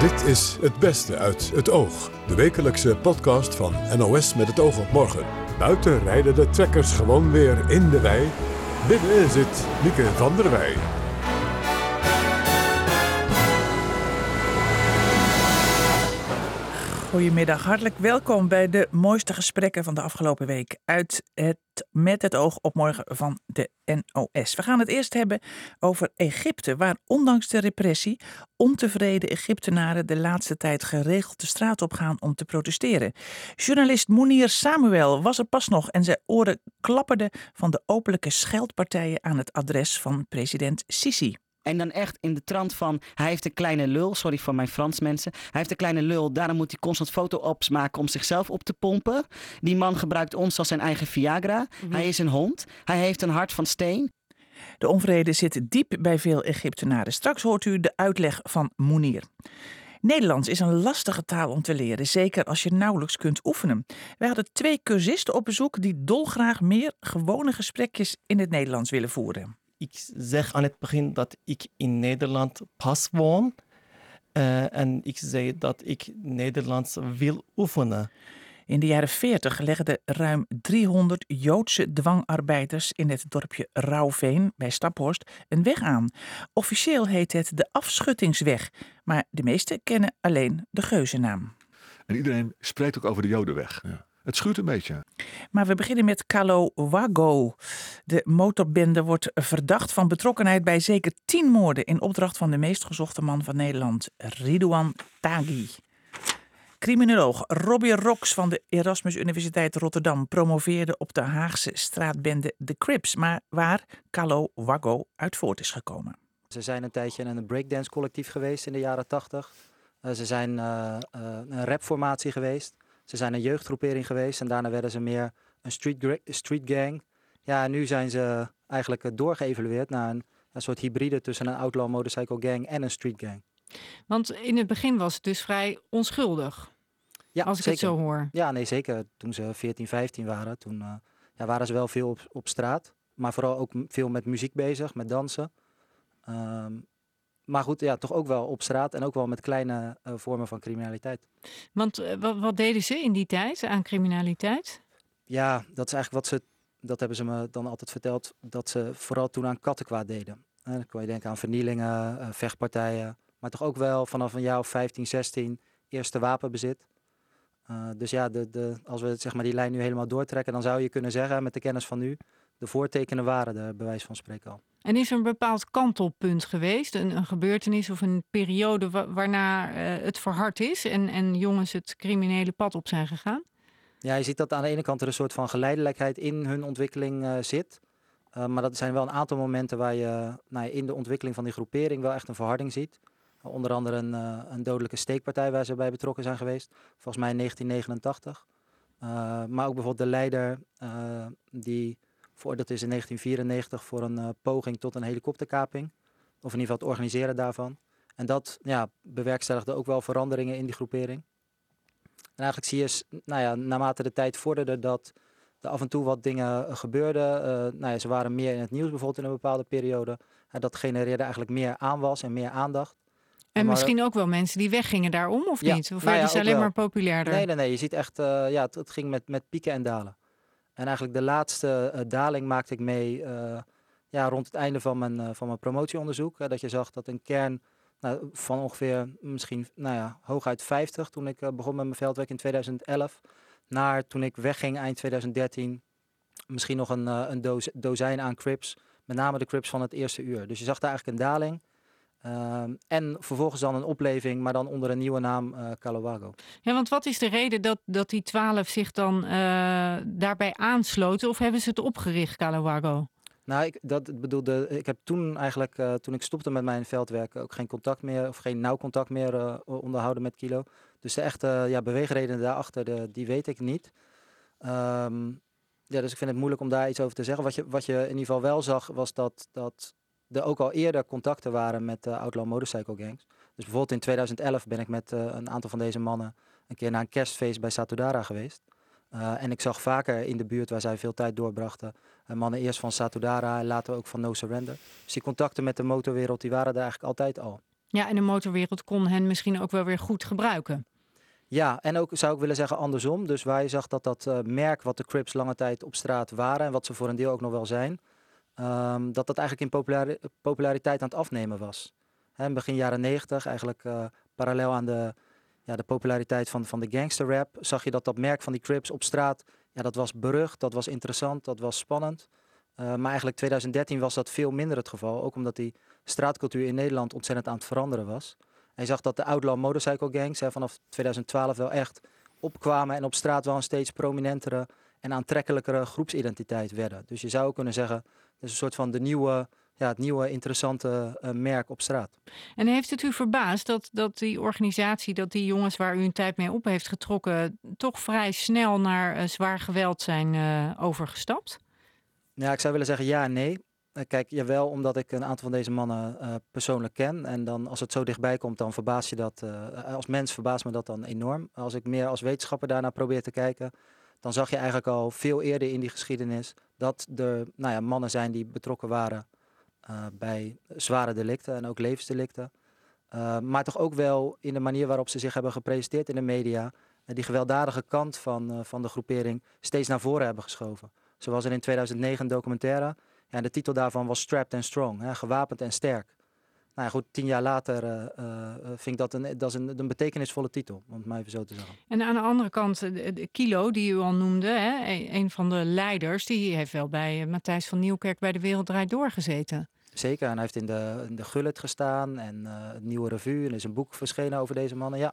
Dit is Het Beste uit het Oog. De wekelijkse podcast van NOS met het oog op morgen. Buiten rijden de trekkers gewoon weer in de wei. Binnen zit Mieke van der Wij. Goedemiddag, hartelijk welkom bij de mooiste gesprekken van de afgelopen week uit het Met het oog op morgen van de NOS. We gaan het eerst hebben over Egypte, waar ondanks de repressie ontevreden Egyptenaren de laatste tijd geregeld de straat op gaan om te protesteren. Journalist Mounir Samuel was er pas nog en zijn oren klapperden van de openlijke scheldpartijen aan het adres van president Sisi. En dan echt in de trant van, hij heeft een kleine lul, sorry voor mijn Frans mensen. Hij heeft een kleine lul, daarom moet hij constant foto-ops maken om zichzelf op te pompen. Die man gebruikt ons als zijn eigen Viagra. Hij is een hond, hij heeft een hart van steen. De onvrede zit diep bij veel Egyptenaren. Straks hoort u de uitleg van Mounir. Nederlands is een lastige taal om te leren, zeker als je nauwelijks kunt oefenen. We hadden twee cursisten op bezoek die dolgraag meer gewone gesprekjes in het Nederlands willen voeren ik zeg aan het begin dat ik in Nederland pas woon. Uh, en ik zei dat ik Nederlands wil oefenen. In de jaren 40 legden ruim 300 Joodse dwangarbeiders in het dorpje Rauwveen bij Staphorst een weg aan. Officieel heet het de Afschuttingsweg, maar de meesten kennen alleen de geuzennaam. En iedereen spreekt ook over de Jodenweg. Ja. Het schuurt een beetje. Maar we beginnen met Kalo Wago. De motorbende wordt verdacht van betrokkenheid bij zeker tien moorden in opdracht van de meest gezochte man van Nederland, Ridouan Taghi. Criminoloog Robbie Rox van de Erasmus Universiteit Rotterdam promoveerde op de Haagse straatbende The Crips, maar waar Kalo Wago uit voort is gekomen. Ze zijn een tijdje in een breakdance collectief geweest in de jaren tachtig. Uh, ze zijn uh, uh, een rapformatie geweest. Ze zijn een jeugdgroepering geweest en daarna werden ze meer een street, street gang. Ja, en nu zijn ze eigenlijk eh, doorgeëvalueerd naar een, een soort hybride tussen een outlaw motorcycle gang en een street gang. Want in het begin was het dus vrij onschuldig. Ja, als ik het zo hoor. Ja, nee, zeker. Toen ze 14, 15 waren, toen uh, ja, waren ze wel veel op, op straat. Maar vooral ook veel met muziek bezig, met dansen. Um, maar goed, ja, toch ook wel op straat en ook wel met kleine uh, vormen van criminaliteit. Want uh, wat, deden ze in die tijd aan criminaliteit? Ja, dat is eigenlijk wat ze, dat hebben ze me dan altijd verteld, dat ze vooral toen aan kattenkwaad deden. Uh, dan kan je denken aan vernielingen, vechtpartijen, maar toch ook wel vanaf een jaar of 15, 16 eerste wapenbezit. dus ja, de, de, als we zeg maar, die lijn nu helemaal doortrekken, dan zou je kunnen zeggen met de kennis van nu, de voortekenen waren er, bewijs van spreken al. En is er een bepaald kantelpunt geweest, een, een gebeurtenis of een periode waarna uh, het verhard is en, en jongens het criminele pad op zijn gegaan? Ja, je ziet dat aan de ene kant er een soort van geleidelijkheid in hun ontwikkeling uh, zit. Uh, maar dat zijn wel een aantal momenten waar je nou, in de ontwikkeling van die groepering wel echt een verharding ziet. onder andere een, een dodelijke steekpartij waar ze bij betrokken zijn geweest, volgens mij in 1989. maar ook bijvoorbeeld de leider die veroordeeld is in 1994 voor een uh, poging tot een helikopterkaping. Of in ieder geval het organiseren daarvan. En dat ja, bewerkstelligde ook wel veranderingen in die groepering. En eigenlijk zie je, nou ja, naarmate de tijd vorderde, dat er af en toe wat dingen eh, gebeurden. Uh, nou ja, ze waren meer in het nieuws bijvoorbeeld in een bepaalde periode. En dat genereerde eigenlijk meer aanwas en meer aandacht. En misschien ook wel mensen die weggingen daarom, of niet? Of nou werden ze alleen wel. maar populairder? Nee, nee, nee. Je ziet echt, uh, ja, het, het, ging met, met pieken en dalen. En eigenlijk de laatste uh, daling maakte ik mee uh, ja, rond het einde van mijn, uh, van mijn promotieonderzoek. dat je zag dat een kern nou, van ongeveer misschien nou ja, hooguit 50 toen ik begon met mijn veldwerk in 2011. Naar toen ik wegging eind 2013 misschien nog een, een dozijn aan crips. Met name de crips van het eerste uur. Dus je zag daar eigenlijk een daling. Uh, en vervolgens dan een opleving, maar dan onder een nieuwe naam uh, Calawago. Ja, want wat is de reden dat, dat die twaalf zich dan uh, daarbij aansloten? Of hebben ze het opgericht, Calawago? Nou, ik, dat bedoelde, ik heb toen eigenlijk, uh, toen ik stopte met mijn veldwerk, ook geen contact meer, of geen nauw contact meer onderhouden met Kilo. Dus de echte ja, beweegredenen daarachter, de, die weet ik niet. Um, ja, dus ik vind het moeilijk om daar iets over te zeggen. Wat je, wat je in ieder geval wel zag, was dat, dat er ook al eerder contacten waren met uh, outlaw motorcycle gangs. Dus bijvoorbeeld in 2011 ben ik met uh, een aantal van deze mannen een keer naar een kerstfeest bij Satudara geweest. Uh, en ik zag vaker in de buurt waar zij veel tijd doorbrachten, mannen eerst van Satudara en later ook van No Surrender. Dus die contacten met de motorwereld die waren er eigenlijk altijd al. Ja, en de motorwereld kon hen misschien ook wel weer goed gebruiken. Ja, en ook zou ik willen zeggen andersom. Dus waar je zag dat dat uh, merk wat de Crips lange tijd op straat waren en wat ze voor een deel ook nog wel zijn, um, dat dat eigenlijk in populari populariteit aan het afnemen was. Begin jaren negentig, eigenlijk uh, parallel aan de, ja, de populariteit van, van de gangsterrap, zag je dat dat merk van die Crips op straat, ja, dat was berucht, dat was interessant, dat was spannend. Uh, maar eigenlijk 2013 was dat veel minder het geval, ook omdat die straatcultuur in Nederland ontzettend aan het veranderen was. En je zag dat de outlaw motorcycle gangs vanaf 2012 wel echt opkwamen en op straat wel een steeds prominentere en aantrekkelijkere groepsidentiteit werden. Dus je zou kunnen zeggen, het is een soort van de nieuwe, ja, het nieuwe interessante uh, merk op straat. En heeft het u verbaasd dat, dat die organisatie, dat die jongens waar u een tijd mee op heeft getrokken, toch vrij snel naar uh, zwaar geweld zijn uh, overgestapt? Ja, ik zou willen zeggen ja en nee. Kijk, jawel, omdat ik een aantal van deze mannen persoonlijk ken. En dan als het zo dichtbij komt, dan verbaas je dat. Als mens verbaast me dat dan enorm. Als ik meer als wetenschapper daarnaar probeer te kijken, dan zag je eigenlijk al veel eerder in die geschiedenis dat er nou ja, mannen zijn die betrokken waren bij zware delicten en ook levensdelicten. maar toch ook wel in de manier waarop ze zich hebben gepresenteerd in de media, die gewelddadige kant van, van de groepering steeds naar voren hebben geschoven. Zoals er in 2009 een documentaire ja, de titel daarvan was Strapped and Strong, hè, gewapend en sterk. Nou ja, goed, tien jaar later uh, uh, vind ik dat, een, dat is een, een betekenisvolle titel, om het maar even zo te zeggen. En aan de andere kant, de, Kilo, die u al noemde, hè, een van de leiders, die heeft wel bij Matthijs van Nieuwkerk bij de Wereld Draait doorgezeten. Zeker, en hij heeft in de, in de Gullet gestaan en uh, het Nieuwe Revue. En er is een boek verschenen over deze mannen, ja.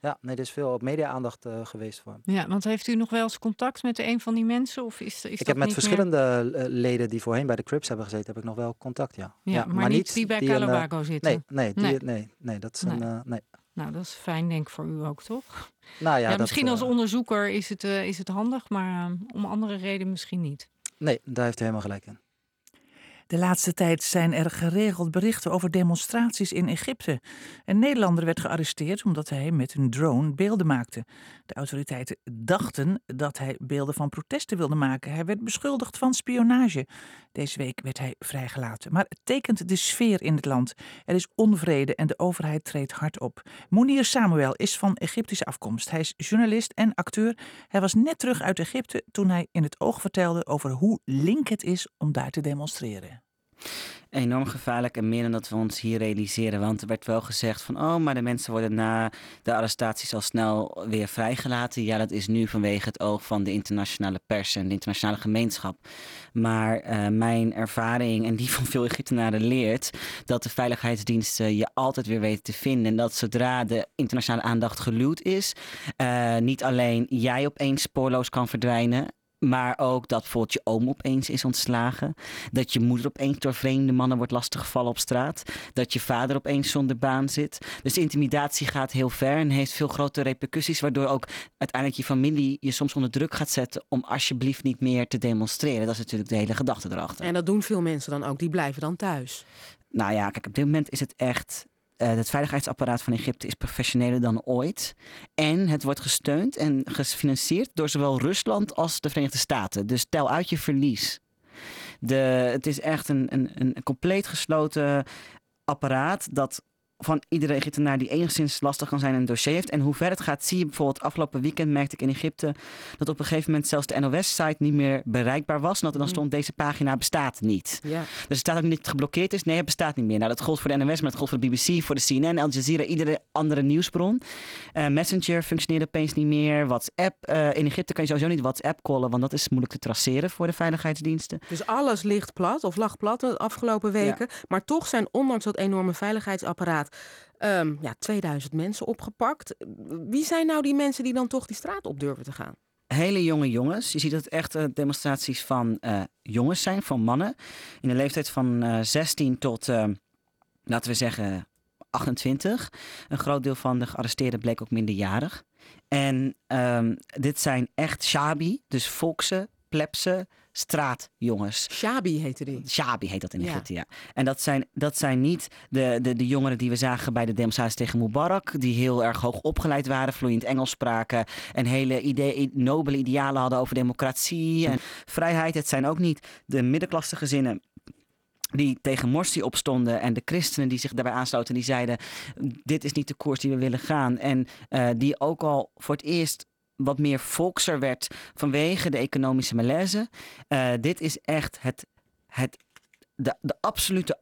Ja, nee, er is veel media-aandacht uh, geweest voor hem. Ja, want heeft u nog wel eens contact met een van die mensen? Of is, is ik heb met verschillende meer... leden die voorheen bij de Crips hebben gezeten, heb ik nog wel contact, ja. Ja, ja maar, maar, niet die bij Calabago uh, zitten? Nee, nee, die, nee. nee, dat is nee. een... Nee. Nou, dat is fijn, denk ik, voor u ook, toch? Nou ja, ja dat, misschien als onderzoeker is het, is het handig, maar om andere reden misschien niet. Nee, daar heeft u helemaal gelijk in. De laatste tijd zijn er geregeld berichten over demonstraties in Egypte. Een Nederlander werd gearresteerd omdat hij met een drone beelden maakte. De autoriteiten dachten dat hij beelden van protesten wilde maken. Hij werd beschuldigd van spionage. Deze week werd hij vrijgelaten. Maar het tekent de sfeer in het land. Er is onvrede en de overheid treedt hard op. Mounir Samuel is van Egyptische afkomst. Hij is journalist en acteur. Hij was net terug uit Egypte toen hij in het oog vertelde over hoe link het is om daar te demonstreren enorm gevaarlijk en meer dan dat we ons hier realiseren. Want er werd wel gezegd van, oh, maar de mensen worden na de arrestaties al snel weer vrijgelaten. Ja, dat is nu vanwege het oog van de internationale pers en de internationale gemeenschap. Maar uh, mijn ervaring en die van veel Egyptenaren leert dat de veiligheidsdiensten je altijd weer weten te vinden. En dat zodra de internationale aandacht geluwd is, uh, niet alleen jij opeens spoorloos kan verdwijnen. Maar ook dat bijvoorbeeld je oom opeens is ontslagen. Dat je moeder opeens door vreemde mannen wordt lastiggevallen op straat. Dat je vader opeens zonder baan zit. Dus intimidatie gaat heel ver en heeft veel grotere repercussies. Waardoor ook uiteindelijk je familie je soms onder druk gaat zetten om alsjeblieft niet meer te demonstreren. Dat is natuurlijk de hele gedachte erachter. En dat doen veel mensen dan ook. Die blijven dan thuis. Nou ja, kijk, op dit moment is het echt het veiligheidsapparaat van Egypte is professioneler dan ooit. En het wordt gesteund en gefinancierd door zowel Rusland als de Verenigde Staten. Dus tel uit je verlies. De, het is echt een, een, een compleet gesloten apparaat dat van iedere Egyptenaar die enigszins lastig kan zijn een dossier heeft. En hoe ver het gaat, zie je bijvoorbeeld afgelopen weekend merkte ik in Egypte dat op een gegeven moment zelfs de NOS-site niet meer bereikbaar was. En dat er dan mm. stond deze pagina bestaat niet. Ja. Dus er staat ook niet geblokkeerd is. Nee, het bestaat niet meer. Nou, dat gold voor de NOS, maar dat gold voor de BBC, voor de CNN, Al Jazeera, iedere andere nieuwsbron. Uh, Messenger functioneert opeens niet meer. WhatsApp. Uh, in Egypte kan je sowieso niet WhatsApp callen, want dat is moeilijk te traceren voor de veiligheidsdiensten. Dus alles ligt plat of lag plat de afgelopen weken. Ja. Maar toch zijn ondanks dat enorme veiligheidsapparaat um, ja, 2000 mensen opgepakt. Wie zijn nou die mensen die dan toch die straat op durven te gaan? Hele jonge jongens. Je ziet dat het echt uh, demonstraties van uh, jongens zijn, van mannen. In de leeftijd van uh, 16 tot, laten we zeggen, 28. Een groot deel van de gearresteerden bleek ook minderjarig. En um, dit zijn echt shabi, dus volkse, plebse, straatjongens. Shabi heette die. Shabi heet dat in Egypte, ja. ja. En dat zijn, dat zijn niet de, de, de jongeren die we zagen bij de demonstraties tegen Mubarak, die heel erg hoog opgeleid waren, vloeiend Engels spraken en hele idee, nobele idealen hadden over democratie en vrijheid. Het zijn ook niet de middenklasse gezinnen die tegen Morsi opstonden en de christenen die zich daarbij aansloten, die zeiden: dit is niet de koers die we willen gaan. En uh, die ook al voor het eerst wat meer volkser werd vanwege de economische malaise. Uh, dit is echt het, het, de, de absolute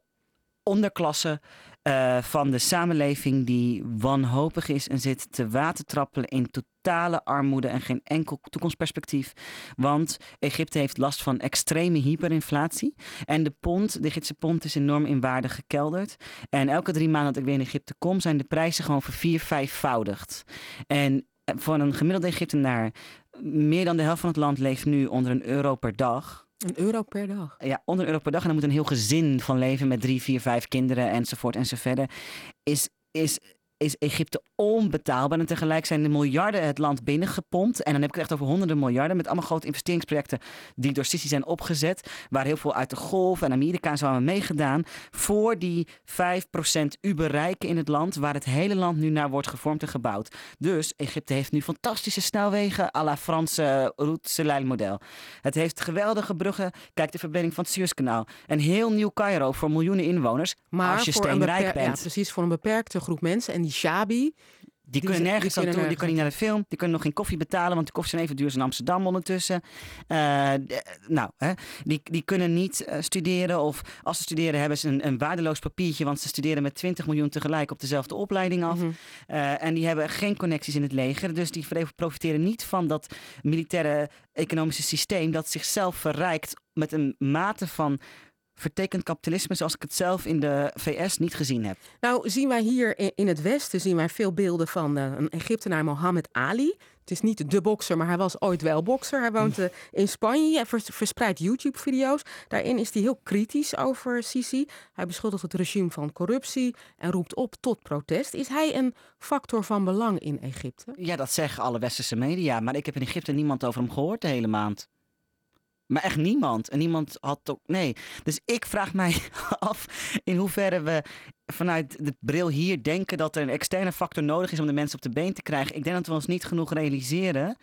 onderklasse uh, van de samenleving die wanhopig is en zit te watertrappelen in totale armoede en geen enkel toekomstperspectief. Want Egypte heeft last van extreme hyperinflatie. En de pond, de Egyptische pond, is enorm in waarde gekelderd. En elke drie maanden dat ik weer in Egypte kom, zijn de prijzen gewoon voor vier, vijfvoudigd. En voor een gemiddelde Egyptenaar, meer dan de helft van het land leeft nu onder een euro per dag. Een euro per dag? Ja, onder een euro per dag. En dan moet een heel gezin van leven met drie, vier, vijf kinderen enzovoort enzovoort. Is, is is Egypte onbetaalbaar. En tegelijk zijn de miljarden het land binnengepompt. En dan heb ik het echt over honderden miljarden. Met allemaal grote investeringsprojecten die door Sisi zijn opgezet. Waar heel veel uit de Golf en Amerika en zo hebben meegedaan. Voor die 5% uberrijken in het land. Waar het hele land nu naar wordt gevormd en gebouwd. Dus Egypte heeft nu fantastische snelwegen. à la Franse route model. Het heeft geweldige bruggen. Kijk de verbinding van het Suezkanaal. Een heel nieuw Cairo voor miljoenen inwoners. Maar als je voor een beper- bent. Ja, precies, voor een beperkte groep mensen. En die Shabi, Die kunnen die nergens kunnen naartoe, die kunnen niet naar de film, die kunnen nog geen koffie betalen, want de koffie zijn even duur als in Amsterdam ondertussen. Eh, nou, hè, die, die kunnen niet eh, studeren of als ze studeren hebben ze een, een waardeloos papiertje, want ze studeren met 20 miljoen tegelijk op dezelfde opleiding af. Mhm. Eh, en die hebben geen connecties in het leger, dus die profiteren niet van dat militaire economische systeem dat zichzelf verrijkt met een mate van vertekend kapitalisme zoals ik het zelf in de VS niet gezien heb. Nou, zien wij hier in het Westen zien wij veel beelden van eh, een Egyptenaar, Mohammed Ali. Het is niet de bokser, maar hij was ooit wel bokser. Hij woont eh, in Spanje en vers- verspreidt YouTube-video's. Daarin is hij heel kritisch over Sisi. Hij beschuldigt het regime van corruptie en roept op tot protest. Is hij een factor van belang in Egypte? Ja, dat zeggen alle westerse media. Maar ik heb in Egypte niemand over hem gehoord de hele maand. Maar echt niemand. En niemand had ook. Nee. Dus ik vraag mij af in hoeverre we vanuit de bril hier denken dat er een externe factor nodig is om de mensen op de been te krijgen. Ik denk dat we ons niet genoeg realiseren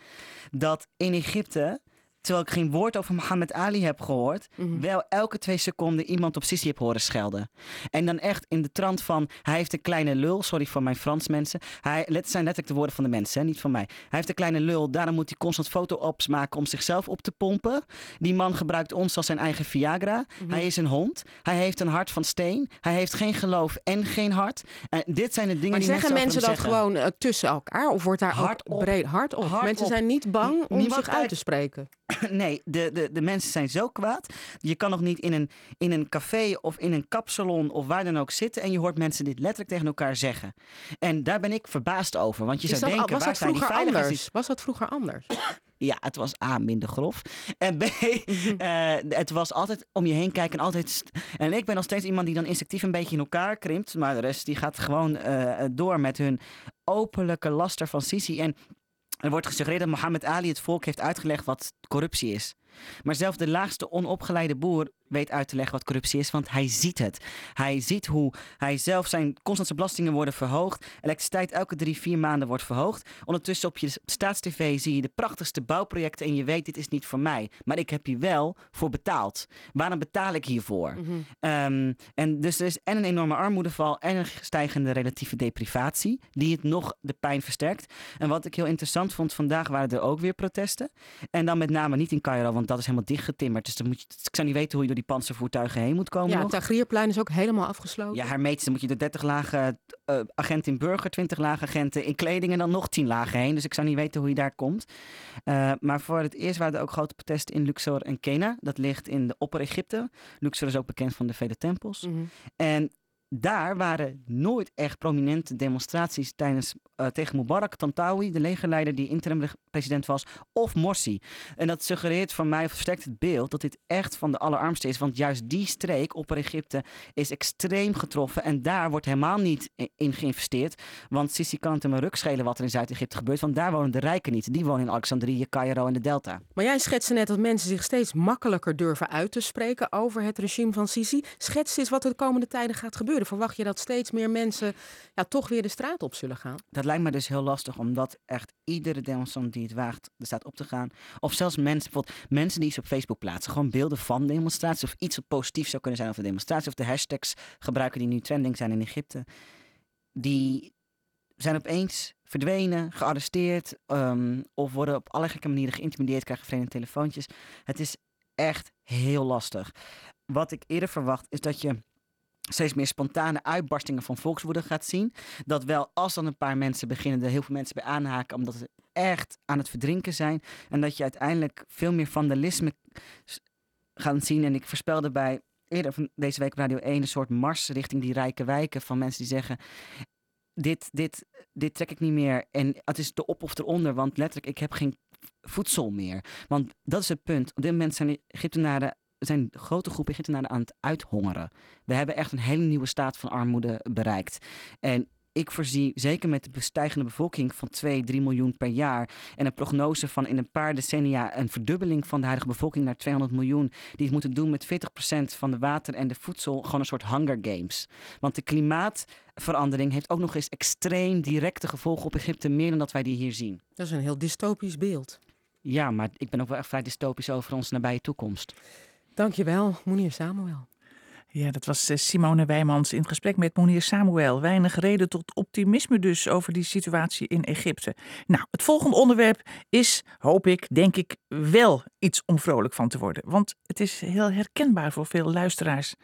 dat in Egypte. Terwijl ik geen woord over Mohammed Ali heb gehoord, Mhm. wel elke twee seconden iemand op Sisi heb horen schelden. En dan echt in de trant van, hij heeft een kleine lul, sorry voor mijn Frans mensen. Hij, het zijn letterlijk de woorden van de mensen, hè, niet van mij. Hij heeft een kleine lul, daarom moet hij constant foto-ops maken om zichzelf op te pompen. Die man gebruikt ons als zijn eigen Viagra. Mhm. Hij is een hond, hij heeft een hart van steen. Hij heeft geen geloof en geen hart. En dit zijn de dingen Maar die zeggen mensen, mensen dat zeggen. gewoon eh, tussen elkaar? Of wordt daar ook breed hard op? Mensen zijn niet bang om Niemand zich uit te spreken. Nee, de, de, de mensen zijn zo kwaad. Je kan nog niet in een, in een café of in een kapsalon of waar dan ook zitten. En je hoort mensen dit letterlijk tegen elkaar zeggen. En daar ben ik verbaasd over. Want je Is zou dat, denken, was waar dat zijn die anders? Was dat vroeger anders? Ja, het was A, minder grof. En B, eh, het was altijd om je heen kijken. En, altijd en ik ben nog steeds iemand die dan instinctief een beetje in elkaar krimpt. Maar de rest die gaat gewoon eh, door met hun openlijke laster van Sisi. En er wordt gesuggereerd dat Mohammed Ali het volk heeft uitgelegd wat corruptie is. Maar zelfs de laagste onopgeleide boer weet uit te leggen wat corruptie is, want hij ziet het. Hij ziet hoe hij zelf zijn constante belastingen worden verhoogd. Elektriciteit elke drie, vier maanden wordt verhoogd. Ondertussen op je staatstv zie je de prachtigste bouwprojecten en je weet dit is niet voor mij. Maar ik heb hier wel voor betaald. Waarom betaal ik hiervoor? Mhm. Ehm, en dus er is en een enorme armoedeval en een stijgende relatieve deprivatie, die het nog de pijn versterkt. En wat ik heel interessant vond, vandaag waren er ook weer protesten. En dan met name niet in Cairo, want dat is helemaal dichtgetimmerd. Dus dan moet je, ik zou niet weten hoe je die panzervoertuigen heen moet komen. Ja, het Tagrierplein is ook helemaal afgesloten. Ja, hermetisch. Dan moet je door 30 lagen eh, agenten in burger, 20 lagen agenten in kleding en dan nog 10 lagen heen. Dus ik zou niet weten hoe je daar komt. Eh, maar voor het eerst waren er ook grote protesten in Luxor en Kena. Dat ligt in de Opper-Egypte. Luxor is ook bekend van de vele tempels. Mhm. En daar waren nooit echt prominente demonstraties tijdens, eh, tegen Mubarak Tantawi, de legerleider die interim president was, of Morsi. En dat suggereert voor mij, versterkt het beeld, dat dit echt van de allerarmste is. Want juist die streek, Opper Egypte, is extreem getroffen. En daar wordt helemaal niet in geïnvesteerd. Want Sisi kan het hem een ruk schelen wat er in Zuid-Egypte gebeurt. Want daar wonen de rijken niet. Die wonen in Alexandrië, Cairo en de Delta. Maar jij schetste net dat mensen zich steeds makkelijker durven uit te spreken over het regime van Sisi. Schets eens wat er de komende tijden gaat gebeuren. Verwacht je dat steeds meer mensen ja, toch weer de straat op zullen gaan? Dat lijkt me dus heel lastig, omdat echt iedere demonstrant die het waagt de staat op te gaan, of zelfs mensen, bijvoorbeeld mensen die iets op Facebook plaatsen, gewoon beelden van demonstraties of iets wat positief zou kunnen zijn over de demonstratie, of de hashtags gebruiken die nu trending zijn in Egypte, die zijn opeens verdwenen, gearresteerd um, of worden op allerlei manieren geïntimideerd, krijgen vreemde telefoontjes. Het is echt heel lastig. Wat ik eerder verwacht is dat je steeds meer spontane uitbarstingen van volkswoede gaat zien. Dat wel als dan een paar mensen beginnen, er heel veel mensen bij aanhaken, omdat ze echt aan het verdrinken zijn. En dat je uiteindelijk veel meer vandalisme gaat zien. En ik voorspelde bij eerder van deze week Radio 1 een soort mars richting die rijke wijken van mensen die zeggen dit, dit, dit trek ik niet meer. En het is de op of eronder, want letterlijk, ik heb geen voedsel meer. Want dat is het punt. Op dit moment zijn Egyptenaren zijn grote groepen Egyptenaren aan het uithongeren. We hebben echt een hele nieuwe staat van armoede bereikt. En ik voorzie, zeker met de stijgende bevolking van 2, 3 miljoen per jaar. en een prognose van in een paar decennia een verdubbeling van de huidige bevolking naar 200 miljoen. die het moeten doen met 40% van de water en de voedsel. gewoon een soort Hunger Games. Want de klimaatverandering heeft ook nog eens extreem directe gevolgen op Egypte. meer dan dat wij die hier zien. Dat is een heel dystopisch beeld. Ja, maar ik ben ook wel echt vrij dystopisch over onze nabije toekomst. Dankjewel, Monier Samuel. Ja, dat was eh, Simone Wijmans in gesprek met Monier Samuel. Weinig reden tot optimisme dus over die situatie in Egypte. Nou, het volgende onderwerp is, hoop ik, denk ik, wel iets om vrolijk van te worden. Want het is heel herkenbaar voor veel luisteraars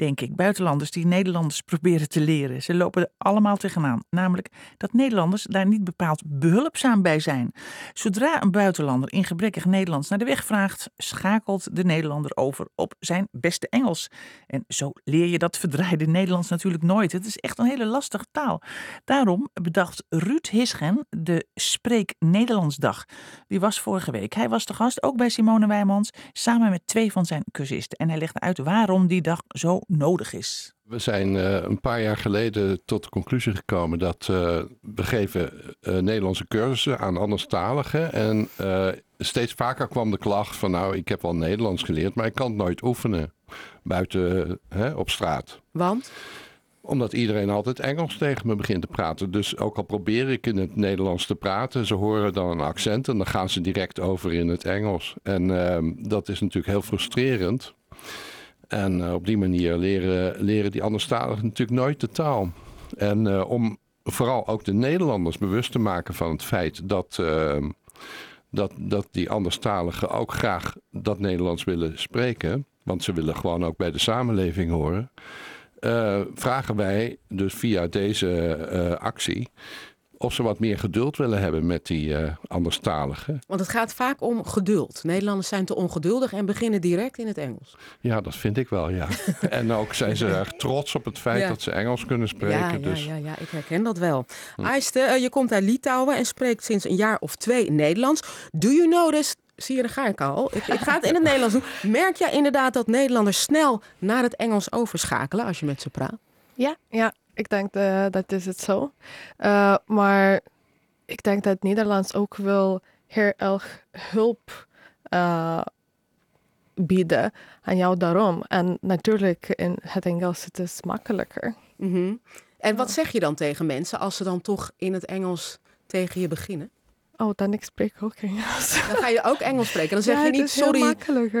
denk ik. Buitenlanders die Nederlanders proberen te leren. Ze lopen er allemaal tegenaan. Namelijk dat Nederlanders daar niet bepaald behulpzaam bij zijn. Zodra een buitenlander in gebrekkig Nederlands naar de weg vraagt, schakelt de Nederlander over op zijn beste Engels. En zo leer je dat verdraaide Nederlands natuurlijk nooit. Het is echt een hele lastige taal. Daarom bedacht Ruud Hisgen de Spreek Nederlandsdag. Die was vorige week. Hij was de gast ook bij Simone Wijmans samen met twee van zijn cursisten. En hij legde uit waarom die dag zo nodig is. We zijn uh, een paar jaar geleden tot de conclusie gekomen dat uh, we geven uh, Nederlandse cursussen aan anderstaligen. En steeds vaker kwam de klacht van nou, ik heb wel Nederlands geleerd, maar ik kan het nooit oefenen buiten hè, op straat. Want? Omdat iedereen altijd Engels tegen me begint te praten. Dus ook al probeer ik in het Nederlands te praten, ze horen dan een accent en dan gaan ze direct over in het Engels. En ehm, dat is natuurlijk heel frustrerend. En uh, op die manier leren, leren die anderstaligen natuurlijk nooit de taal. En uh, om vooral ook de Nederlanders bewust te maken van het feit dat, uh, dat, dat die anderstaligen ook graag dat Nederlands willen spreken. Want ze willen gewoon ook bij de samenleving horen. Vragen wij dus via deze actie of ze wat meer geduld willen hebben met die uh, anderstaligen. Want het gaat vaak om geduld. Nederlanders zijn te ongeduldig en beginnen direct in het Engels. Ja, dat vind ik wel, ja. en ook zijn ze erg trots op het feit dat ze Engels kunnen spreken. Ja, ja, dus. ja, ja, ik herken dat wel. Hm. Aiste, uh, je komt uit Litouwen en spreekt sinds een jaar of twee Nederlands. Do you notice zie je, daar ga ik al. Ik, ik, ga het in het Nederlands doen. Merk jij inderdaad dat Nederlanders snel naar het Engels overschakelen als je met ze praat? Ja, ja ik denk uh, dat is het zo. Uh, maar ik denk dat Nederlands ook wel heel erg hulp uh, bieden aan jou daarom. En natuurlijk in het Engels het is makkelijker. Mm -hmm. En wat zeg je dan tegen mensen als ze dan toch in het Engels tegen je beginnen? Oh, dan ik spreek ook Engels. Dan ga je ook Engels spreken. Dan zeg ja, je niet, sorry,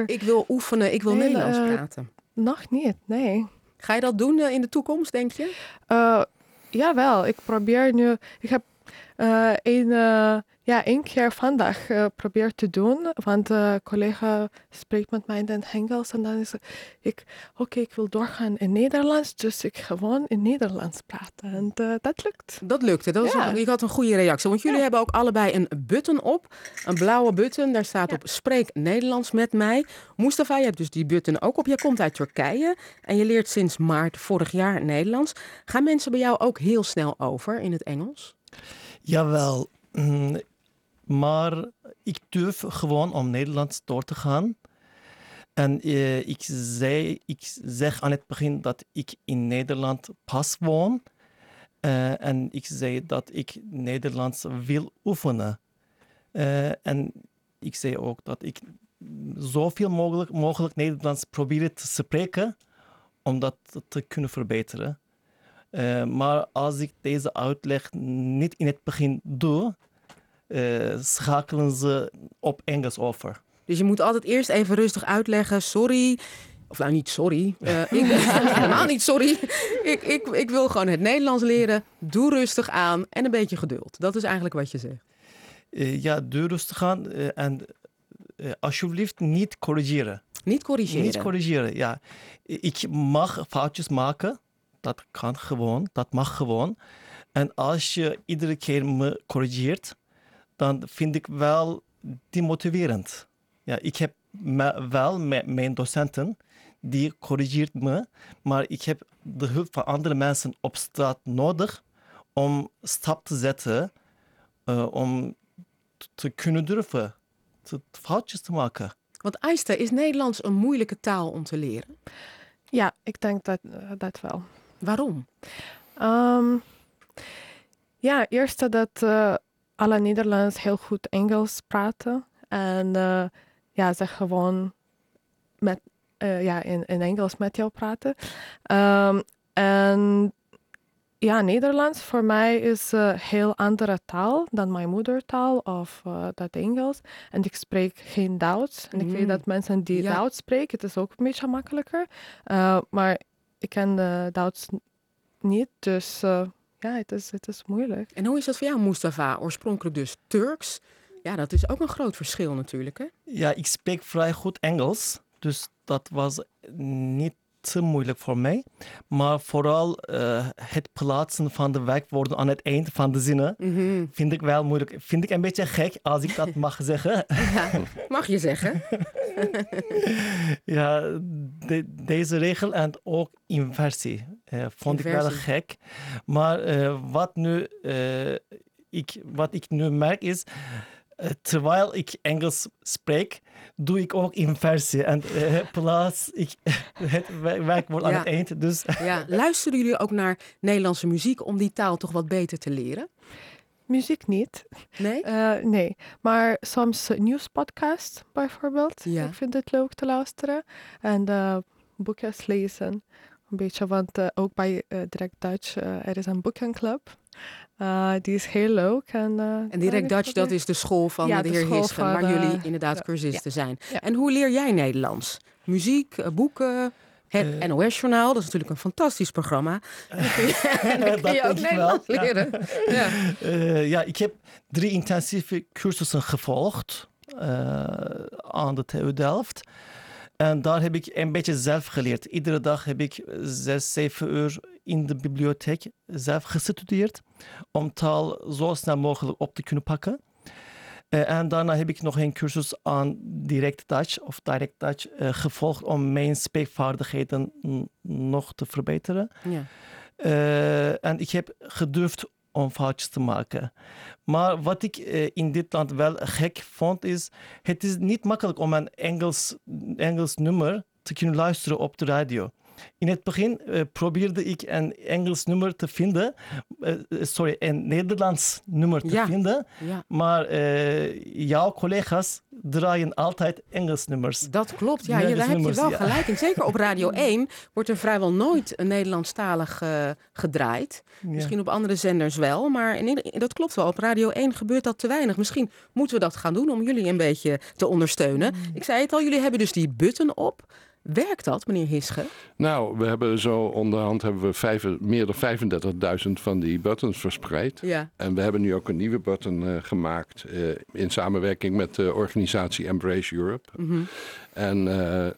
ik wil oefenen, ik wil nee, Nederlands praten. Nog niet, nee. Ga je dat doen uh, in de toekomst, denk je? Uh, jawel, ik probeer nu. Ik heb een, ja, één keer vandaag probeer te doen, want de collega spreekt met mij in het Engels en dan is ik, oké, okay, ik wil doorgaan in Nederlands, dus ik gewoon in Nederlands praten. En dat lukt. Dat lukte, dat ja. je had een goede reactie, want jullie ja. hebben ook allebei een button op, een blauwe button, daar staat op spreek Nederlands met mij. Mustafa, je hebt dus die button ook op, jij komt uit Turkije en je leert sinds maart vorig jaar Nederlands. Gaan mensen bij jou ook heel snel over in het Engels? Jawel, mm, maar ik durf gewoon om Nederlands door te gaan. En uh, ik, zeg aan het begin dat ik in Nederland pas woon. Uh, en ik zei dat ik Nederlands wil oefenen. Uh, en ik zei ook dat ik zoveel mogelijk, mogelijk Nederlands probeer te spreken om dat te kunnen verbeteren. Eh, maar als ik deze uitleg niet in het begin doe, eh, schakelen ze op Engels over. Dus je moet altijd eerst even rustig uitleggen. Sorry. Of nou, niet sorry. Eh, ik helemaal niet sorry. ik, ik, ik wil gewoon het Nederlands leren. Doe rustig aan en een beetje geduld. Dat is eigenlijk wat je zegt. Ja, doe rustig aan en alsjeblieft niet corrigeren. Niet corrigeren. Niet corrigeren, ja. Ik mag foutjes maken. Dat kan gewoon. Dat mag gewoon. En als je iedere keer me corrigeert, dan vind ik wel demotiverend. Ja, ik heb me- wel met mijn docenten, die corrigeert me, maar ik heb de hulp van andere mensen op straat nodig om stap te zetten, eh, om te kunnen durven, te, foutjes te maken. Want Aista, is Nederlands een moeilijke taal om te leren? Ja, ik denk dat, eh, dat wel. Waarom? Ehm, ja, eerst dat eh, alle Nederlanders heel goed Engels praten. En eh, ja, ze gewoon met, eh, ja, in, in Engels met jou praten. Ehm, en ja, Nederlands voor mij is een heel andere taal dan mijn moedertaal of dat Engels. En ik spreek geen Duits. En ik Mm. weet dat mensen die Ja. Duits spreken, het is ook een beetje makkelijker. Maar ik ken de Duits niet, dus eh, ja, het is, het is moeilijk. En hoe is dat voor jou, Mustafa? Oorspronkelijk dus Turks. Ja, dat is ook een groot verschil natuurlijk, hè? Ja, ik spreek vrij goed Engels, dus dat was niet te moeilijk voor mij. Maar vooral eh, het plaatsen van de werkwoorden aan het eind van de zinnen Mhm. vind ik wel moeilijk. Vind ik een beetje gek als ik dat mag zeggen. Ja, mag je zeggen. ja, de- deze regel en ook inversie eh, vond ik wel gek. Maar eh, wat, nu, ik, wat ik nu merk is, terwijl ik Engels spreek, doe ik ook inversie. En eh, plaats ik het wer- werkwoord aan het eind. Dus Ja, luisteren jullie ook naar Nederlandse muziek om die taal toch wat beter te leren? Muziek niet. Nee? Eh, nee, maar soms nieuwspodcast bijvoorbeeld. Ja. Ik vind het leuk te luisteren. En eh boeken lezen. Een beetje, want eh, ook bij eh, Direct Dutch, eh, er is een boekenclub. Eh, die is heel leuk. En, eh, En Direct Dutch, dat is de school van Ja, de de heer school Hisgen, waar jullie inderdaad ja, cursisten zijn. Ja. En hoe leer jij Nederlands? Muziek, eh, boeken, het. NOS-journaal, dat is natuurlijk een fantastisch programma. En Dat kun je ook Nederlands wel, ja. leren. Ja. Eh, ja, ik heb drie intensieve cursussen gevolgd eh, aan de TU Delft. En daar heb ik een beetje zelf geleerd. Iedere dag heb ik zes, zeven uur in de bibliotheek zelf gestudeerd. Om taal zo snel mogelijk op te kunnen pakken. Eh, en daarna heb ik nog een cursus aan Direct Dutch of Direct Dutch eh, gevolgd om mijn spreekvaardigheden nog te verbeteren. Ja. Eh, en ik heb gedurfd om foutjes te maken. Maar wat ik in dit land wel gek vond is, het is niet makkelijk om een Engels, Engels nummer te kunnen luisteren op de radio. In het begin eh, probeerde ik een Engels nummer te vinden, eh, sorry, een Nederlands nummer te Ja. vinden, ja, maar eh, jouw collega's draaien altijd Engels nummers. dat klopt. Ja, ja, daar heb je wel gelijk in. Zeker op Radio 1 wordt er vrijwel nooit een Nederlandstalig eh, gedraaid. Misschien op andere zenders wel, maar in dat klopt wel. Op Radio 1 gebeurt dat te weinig. Misschien moeten we dat gaan doen om jullie een beetje te ondersteunen. Mm. Ik zei het al, jullie hebben dus die button op. Werkt dat, meneer Hische? Nou, we hebben zo onderhand hebben we vijf, meer dan 35.000 van die buttons verspreid. Ja. En we hebben nu ook een nieuwe button eh, gemaakt eh, in samenwerking met de organisatie Embrace Europe. Mhm. En eh, eh,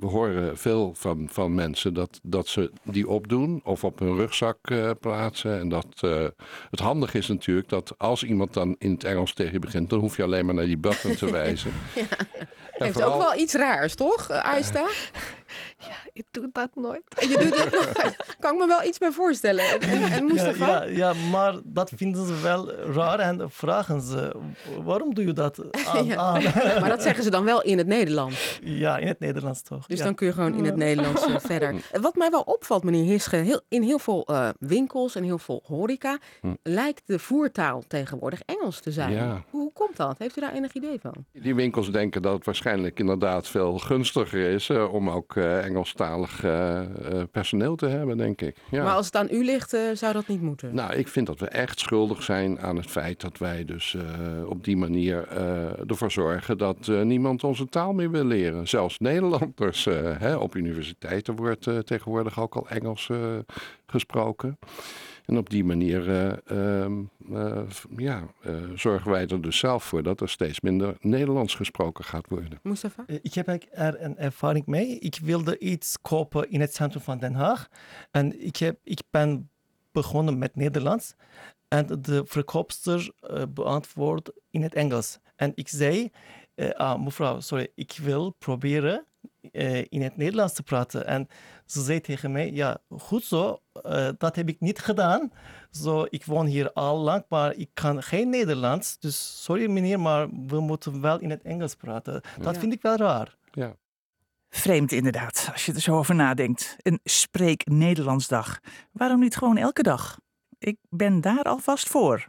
we horen veel van, van mensen dat, dat ze die opdoen of op hun rugzak eh, plaatsen. En dat eh, het handig is natuurlijk dat als iemand dan in het Engels tegen je begint, dan hoef je alleen maar naar die button te wijzen. En Heeft vooral- ook wel iets raars, toch, eh, Aista? Ik doe dat nooit. Je doet het nog. Kan ik me wel iets bij voorstellen. En, en, en Ja, ja, ja, maar dat vinden ze wel raar en vragen ze, waarom doe je dat aan? Ja. aan? Maar dat zeggen ze dan wel in het Nederlands. Ja, in het Nederlands toch? Dus ja. dan kun je gewoon in het Nederlands eh, verder. Wat mij wel opvalt, meneer Hische, heel, in heel veel eh, winkels en heel veel horeca Hm. lijkt de voertaal tegenwoordig Engels te zijn. Ja. Hoe komt dat? Heeft u daar enig idee van? Die winkels denken dat het waarschijnlijk inderdaad veel gunstiger is eh, om ook Engelstalig tweetalig eh, eh, personeel te hebben, denk ik. Ja. Maar als het aan u ligt, eh, zou dat niet moeten? Nou, ik vind dat we echt schuldig zijn aan het feit dat wij dus eh, op die manier eh, ervoor zorgen dat eh, niemand onze taal meer wil leren. Zelfs Nederlanders. eh, hè, op universiteiten wordt eh, tegenwoordig ook al Engels eh, gesproken. En op die manier eh, ehm, eh, ja, eh, zorgen wij er dus zelf voor dat er steeds minder Nederlands gesproken gaat worden. Mustafa? Ik heb eigenlijk er een ervaring mee. Ik wilde iets kopen in het centrum van Den Haag. En ik, heb, ik ben begonnen met Nederlands. En de verkoopster uh, beantwoordt in het Engels. En ik zei, uh, ah, mevrouw, sorry, ik wil proberen uh, in het Nederlands te praten. En ze zei tegen mij, ja, goed zo, uh, dat heb ik niet gedaan. Zo, ik woon hier al lang, maar ik kan geen Nederlands. Dus sorry meneer, maar we moeten wel in het Engels praten. Dat Ja. vind ik wel raar. Ja. Vreemd inderdaad, als je er zo over nadenkt. Een spreek Nederlandsdag. Waarom niet gewoon elke dag? Ik ben daar alvast voor.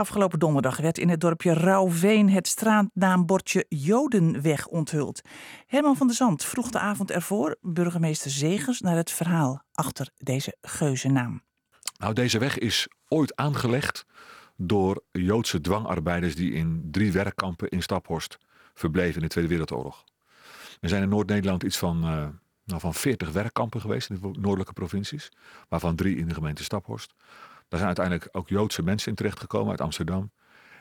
Afgelopen donderdag werd in het dorpje Rauwveen het straatnaambordje Jodenweg onthuld. Herman van der Zand vroeg de avond ervoor burgemeester Zegers naar het verhaal achter deze geuzennaam. Nou, deze weg is ooit aangelegd door Joodse dwangarbeiders die in drie werkkampen in Staphorst verbleven in de Tweede Wereldoorlog. Er zijn in Noord-Nederland iets van, eh, nou, van 40 werkkampen geweest in de noordelijke provincies, waarvan drie in de gemeente Staphorst. Daar zijn uiteindelijk ook Joodse mensen in terechtgekomen uit Amsterdam.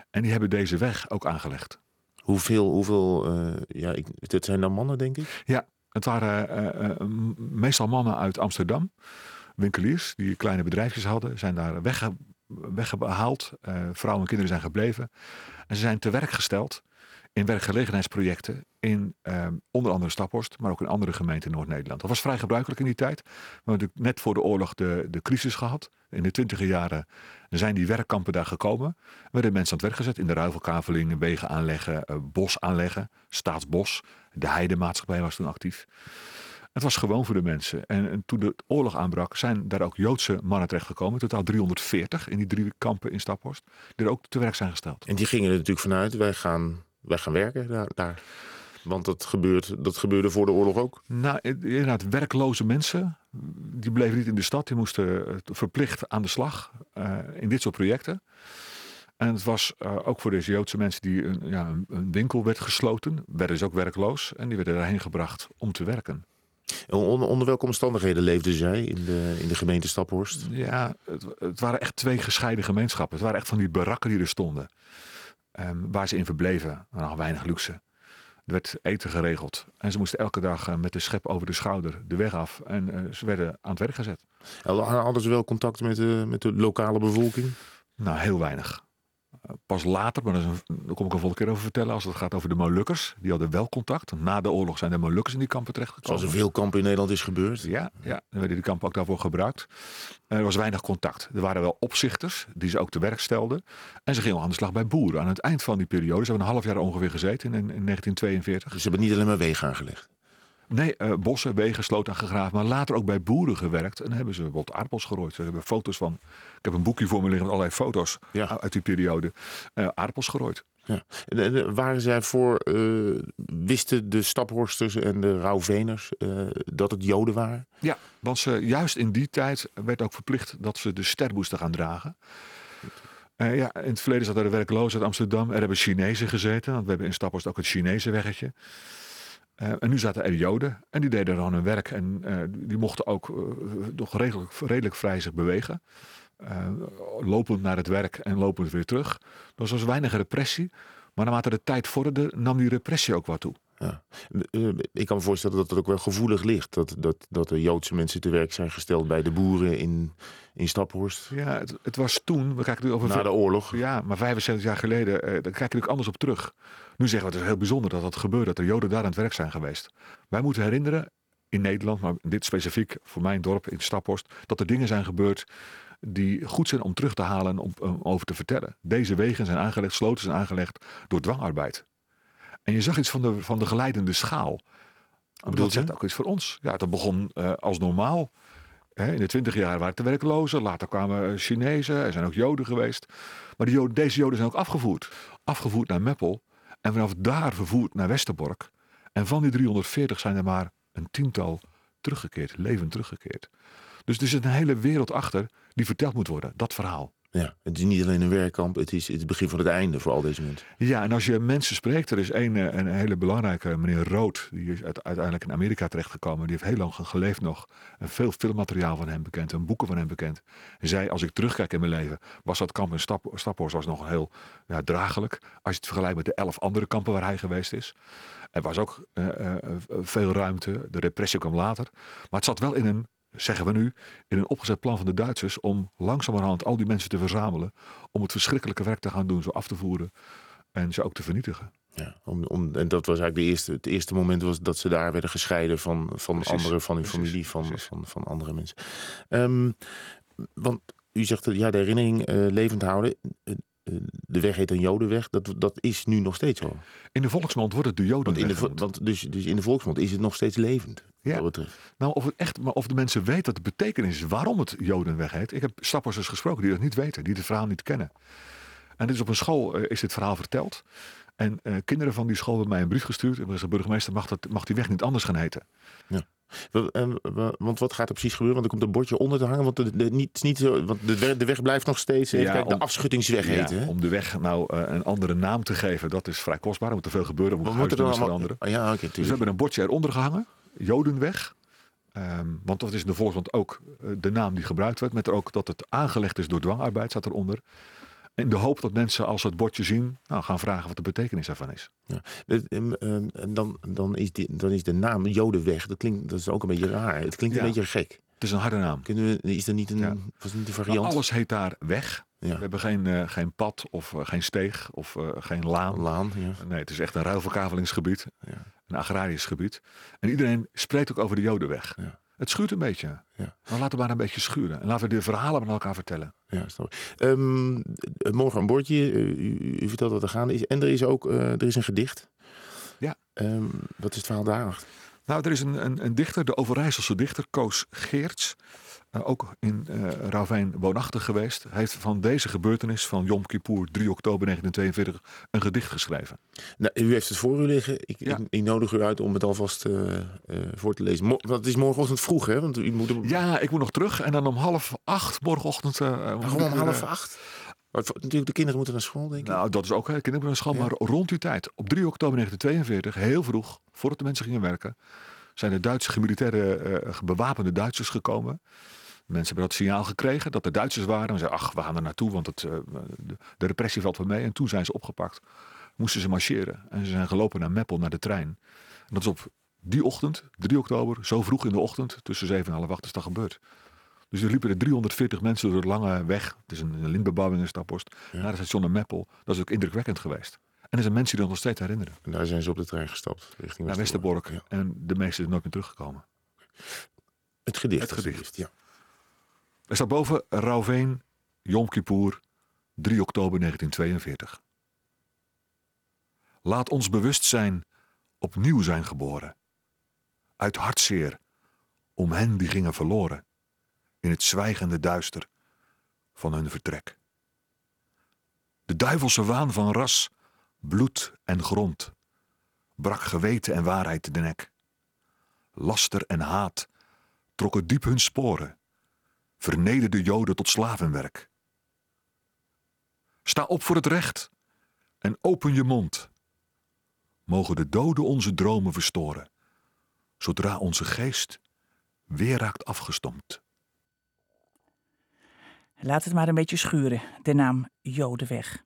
En die hebben deze weg ook aangelegd. Hoeveel, hoeveel uh, ja, ik, het zijn dan mannen, denk ik? Ja, het waren uh, uh, meestal mannen uit Amsterdam. Winkeliers die kleine bedrijfjes hadden, zijn daar wegge weggehaald. Uh, vrouwen en kinderen zijn gebleven. En ze zijn te werk gesteld in werkgelegenheidsprojecten in uh, onder andere Staphorst, maar ook in andere gemeenten in Noord-Nederland. Dat was vrij gebruikelijk in die tijd. We hebben natuurlijk net voor de oorlog de, de crisis gehad. In de twintiger jaren zijn die werkkampen daar gekomen. Werden mensen aan het werk gezet in de ruivelkaveling, wegen aanleggen, uh, bos aanleggen, staatsbos. De heidemaatschappij was toen actief. Het was gewoon voor de mensen. En, en, toen de oorlog aanbrak, zijn daar ook Joodse mannen terechtgekomen. Totaal 340 in die drie kampen in Staphorst. Die er ook te werk zijn gesteld. En die gingen er natuurlijk vanuit, wij gaan, wij gaan werken daar. daar. Want dat, gebeurt, dat gebeurde voor de oorlog ook? Nou, inderdaad, werkloze mensen. Die bleven niet in de stad. Die moesten eh, verplicht aan de slag uh, in dit soort projecten. En het was uh, ook voor deze Joodse mensen die een, ja, een, winkel werd gesloten. Werden ze ook werkloos. En die werden daarheen gebracht om te werken. Onder, onder, welke omstandigheden leefde zij in de, in de gemeente Staphorst? Ja, het, het, waren echt twee gescheiden gemeenschappen. Het waren echt van die barakken die er stonden. Um, waar ze in verbleven. Nog weinig luxe. Er werd eten geregeld. En ze moesten elke dag uh, met de schep over de schouder de weg af. En uh, ze werden aan het werk gezet. Hadden ze wel contact met de, met de lokale bevolking? Nou, heel weinig. Pas later, maar daar kom ik een volgende keer over vertellen, als het gaat over de Molukkers. Die hadden wel contact. Na de oorlog zijn de Molukkers in die kampen terechtgekomen. Zoals er veel kampen in Nederland is gebeurd. Ja, ja dan werden die kampen ook daarvoor gebruikt. Er was weinig contact. Er waren wel opzichters die ze ook te werk stelden. En ze gingen aan de slag bij boeren. Aan het eind van die periode, ze hebben een half jaar ongeveer gezeten in, in 1942. Dus ze hebben niet alleen maar wegen aangelegd? Nee, uh, bossen, wegen, sloot aangegraven. Maar later ook bij boeren gewerkt. En hebben ze bijvoorbeeld aardappels gerooid. Ze hebben foto's van. Ik heb een boekje voor me liggen met allerlei foto's ja. uit die periode. Uh, aardappels gerooid. Ja. En, en, waren zij voor, uh, wisten de Staphorsters en de Rauwveners dat het Joden waren? Ja, want ze, juist in die tijd werd ook verplicht dat ze de ster moesten gaan dragen. Uh, ja, in het verleden zat er de werkloos uit Amsterdam. Er hebben Chinezen gezeten. Want we hebben in Staphorst ook het Chinese weggetje. Uh, en nu zaten er Joden en die deden dan hun werk en uh, die mochten ook uh, nog redelijk, redelijk vrij zich bewegen. lopend naar het werk en lopend weer terug. Dus er was weinig repressie, maar naarmate de tijd vorderde nam die repressie ook wat toe. Ja. Ik kan me voorstellen dat het ook wel gevoelig ligt. Dat, dat, dat er Joodse mensen te werk zijn gesteld bij de boeren in, in Staphorst. Ja, het, het was toen, we kijken nu over... Na de oorlog. Ja, maar 75 jaar geleden, daar kijk je natuurlijk anders op terug. Nu zeggen we het is heel bijzonder dat dat gebeurt, dat er Joden daar aan het werk zijn geweest. Wij moeten herinneren, in Nederland, maar dit specifiek voor mijn dorp in Staphorst, dat er dingen zijn gebeurd die goed zijn om terug te halen en om, om over te vertellen. Deze wegen zijn aangelegd, sloten zijn aangelegd door dwangarbeid. En je zag iets van de, van de geleidende schaal. Maar dat zegt ook iets voor ons. Ja, dat begon uh, als normaal. Hè, in de twintig jaar waren het de werklozen. Later kwamen Chinezen. Er zijn ook Joden geweest. Maar die Joden, deze Joden zijn ook afgevoerd. Afgevoerd naar Meppel. En vanaf daar vervoerd naar Westerbork. En van die 340 zijn er maar een tiental teruggekeerd, levend teruggekeerd. Dus er zit een hele wereld achter die verteld moet worden, dat verhaal. Ja, het is niet alleen een werkkamp, het is het begin van het einde voor al deze mensen. Ja, en als je mensen spreekt, er is een, eh, een hele belangrijke, meneer Rood, die is uiteindelijk in Amerika terechtgekomen. Die heeft heel lang geleefd nog. En veel filmmateriaal van hem bekend en boeken van hem bekend. En zei, als ik terugkijk in mijn leven, was dat kamp in Stap, Staphorst was nog heel ja, dragelijk. Als je het vergelijkt met de elf andere kampen waar hij geweest is. Er was ook uh, uh, veel ruimte, de repressie kwam later. Maar het zat wel in een zeggen we nu, in een opgezet plan van de Duitsers om langzamerhand al die mensen te verzamelen. Om het verschrikkelijke werk te gaan doen, ze af te voeren en ze ook te vernietigen. Ja, om, om, en dat was eigenlijk de eerste, het eerste moment was dat ze daar werden gescheiden van, van anderen, van hun familie, van, van, van andere mensen. Um, want u zegt, ja, de herinnering uh, levend houden. Uh, de weg heet een Jodenweg. Dat, dat is nu nog steeds zo. In de volksmond wordt het de Jodenweg. Want, in de, want dus, dus in de volksmond is het nog steeds levend. Ja. Nou, of het echt, maar of de mensen weten wat de betekenis is waarom het Jodenweg heet. Ik heb stappers dus gesproken die dat niet weten, die het verhaal niet kennen. En dit is op een school uh, is dit verhaal verteld. En uh, kinderen van die school hebben mij een brief gestuurd. En de burgemeester mag, dat, mag die weg niet anders gaan heten. Ja. Want wat gaat er precies gebeuren? Want er komt een bordje onder te hangen. Want de, de, niet, niet zo, want de, weg, de weg blijft nog steeds ja, kijk, de om, afschuttingsweg ja, heten. Om de weg nou uh, een andere naam te geven, dat is vrij kostbaar. Er moet er veel gebeuren. Moet moeten er allemaal veranderen. Ja, okay, dus we hebben een bordje eronder gehangen. Jodenweg. Um, want dat is in de volksmond ook uh, de naam die gebruikt werd. Met er ook dat het aangelegd is door dwangarbeid, staat eronder. In de hoop dat mensen als ze het bordje zien, nou, gaan vragen wat de betekenis ervan is. Ja. En dan, dan, is die, dan is de naam Jodenweg, dat, klinkt, dat is ook een beetje raar. Het klinkt Ja. een beetje gek. Het is een harde naam. Kunnen we, is er niet een, Ja. was niet een variant? alles heet daar weg. Ja. We hebben geen, eh, geen pad of eh, geen steeg of eh, geen laan. Laan, ja. Nee, het is echt een ruilverkavelingsgebied. Ja. Een agrarisch gebied. En iedereen spreekt ook over de Jodenweg. Het schuurt een beetje. Ja. Maar laten we maar een beetje schuren. En laten we de verhalen met elkaar vertellen. Ja, snap. Ehm, morgen een bordje. eh, U, u vertelt wat er gaande is. En er is ook eh, er is een gedicht. Ja. Ehm, wat is het verhaal daarachter? Nou, er is een, een, een dichter, de Overijsselse dichter, Koos Geerts. Eh, ook in eh Ravijn woonachtig geweest. Hij heeft van deze gebeurtenis van Yom Kippur 3 oktober 1942 een gedicht geschreven. Nou, u heeft het voor u liggen. Ik, Ja. ik, ik nodig u uit om het alvast eh, voor te lezen. Mo het is morgenochtend vroeg, hè? Want u moet... er- Ja, ik moet nog terug. En dan om half acht morgenochtend. gewoon om half acht. Maar natuurlijk, de kinderen moeten naar school, denk ik. Nou, dat is ook hè, kinderen school. Ja. Maar rond die tijd, op 3 oktober 1942, heel vroeg, voordat de mensen gingen werken, zijn de Duitse militaire eh, bewapende Duitsers gekomen. Mensen hebben dat signaal gekregen dat er Duitsers waren. En zeiden, ach, we gaan er naartoe, want het, eh, de, de repressie valt wel mee. En toen zijn ze opgepakt. Moesten ze marcheren. En ze zijn gelopen naar Meppel, naar de trein. En dat is op die ochtend, 3 oktober, zo vroeg in de ochtend, tussen 7 en half 8 is dat gebeurd. Dus er liepen er 340 mensen door de lange weg. Het is een, een lintbebouwing in Staphorst. Ja. Naar het station naar Meppel. Dat is ook indrukwekkend geweest. En er zijn mensen die dat nog steeds herinneren. En daar zijn ze op de trein gestapt, richting Naar Westerbork. Ja. En de meesten zijn nooit meer teruggekomen. Het gedicht. Het gedicht. Ja. Er staat boven Rauveen, Yom Kippur, 3 oktober 1942. Laat ons bewustzijn opnieuw zijn geboren. Uit hartzeer, om hen die gingen verloren. In het zwijgende duister van hun vertrek. De duivelse waan van ras, bloed en grond brak geweten en waarheid de nek. Laster en haat trokken diep hun sporen vernederde Joden tot slavenwerk. Sta op voor het recht en open je mond. Mogen de doden onze dromen verstoren, zodra onze geest weer raakt afgestompt. Laat het maar een beetje schuren, de naam Jodenweg.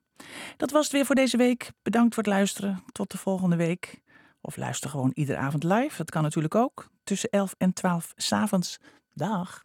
Dat was het weer voor deze week. Bedankt voor het luisteren. Tot de volgende week. Of luister gewoon iedere avond live. Dat kan natuurlijk ook. Tussen 11 en 12 s'avonds. Dag.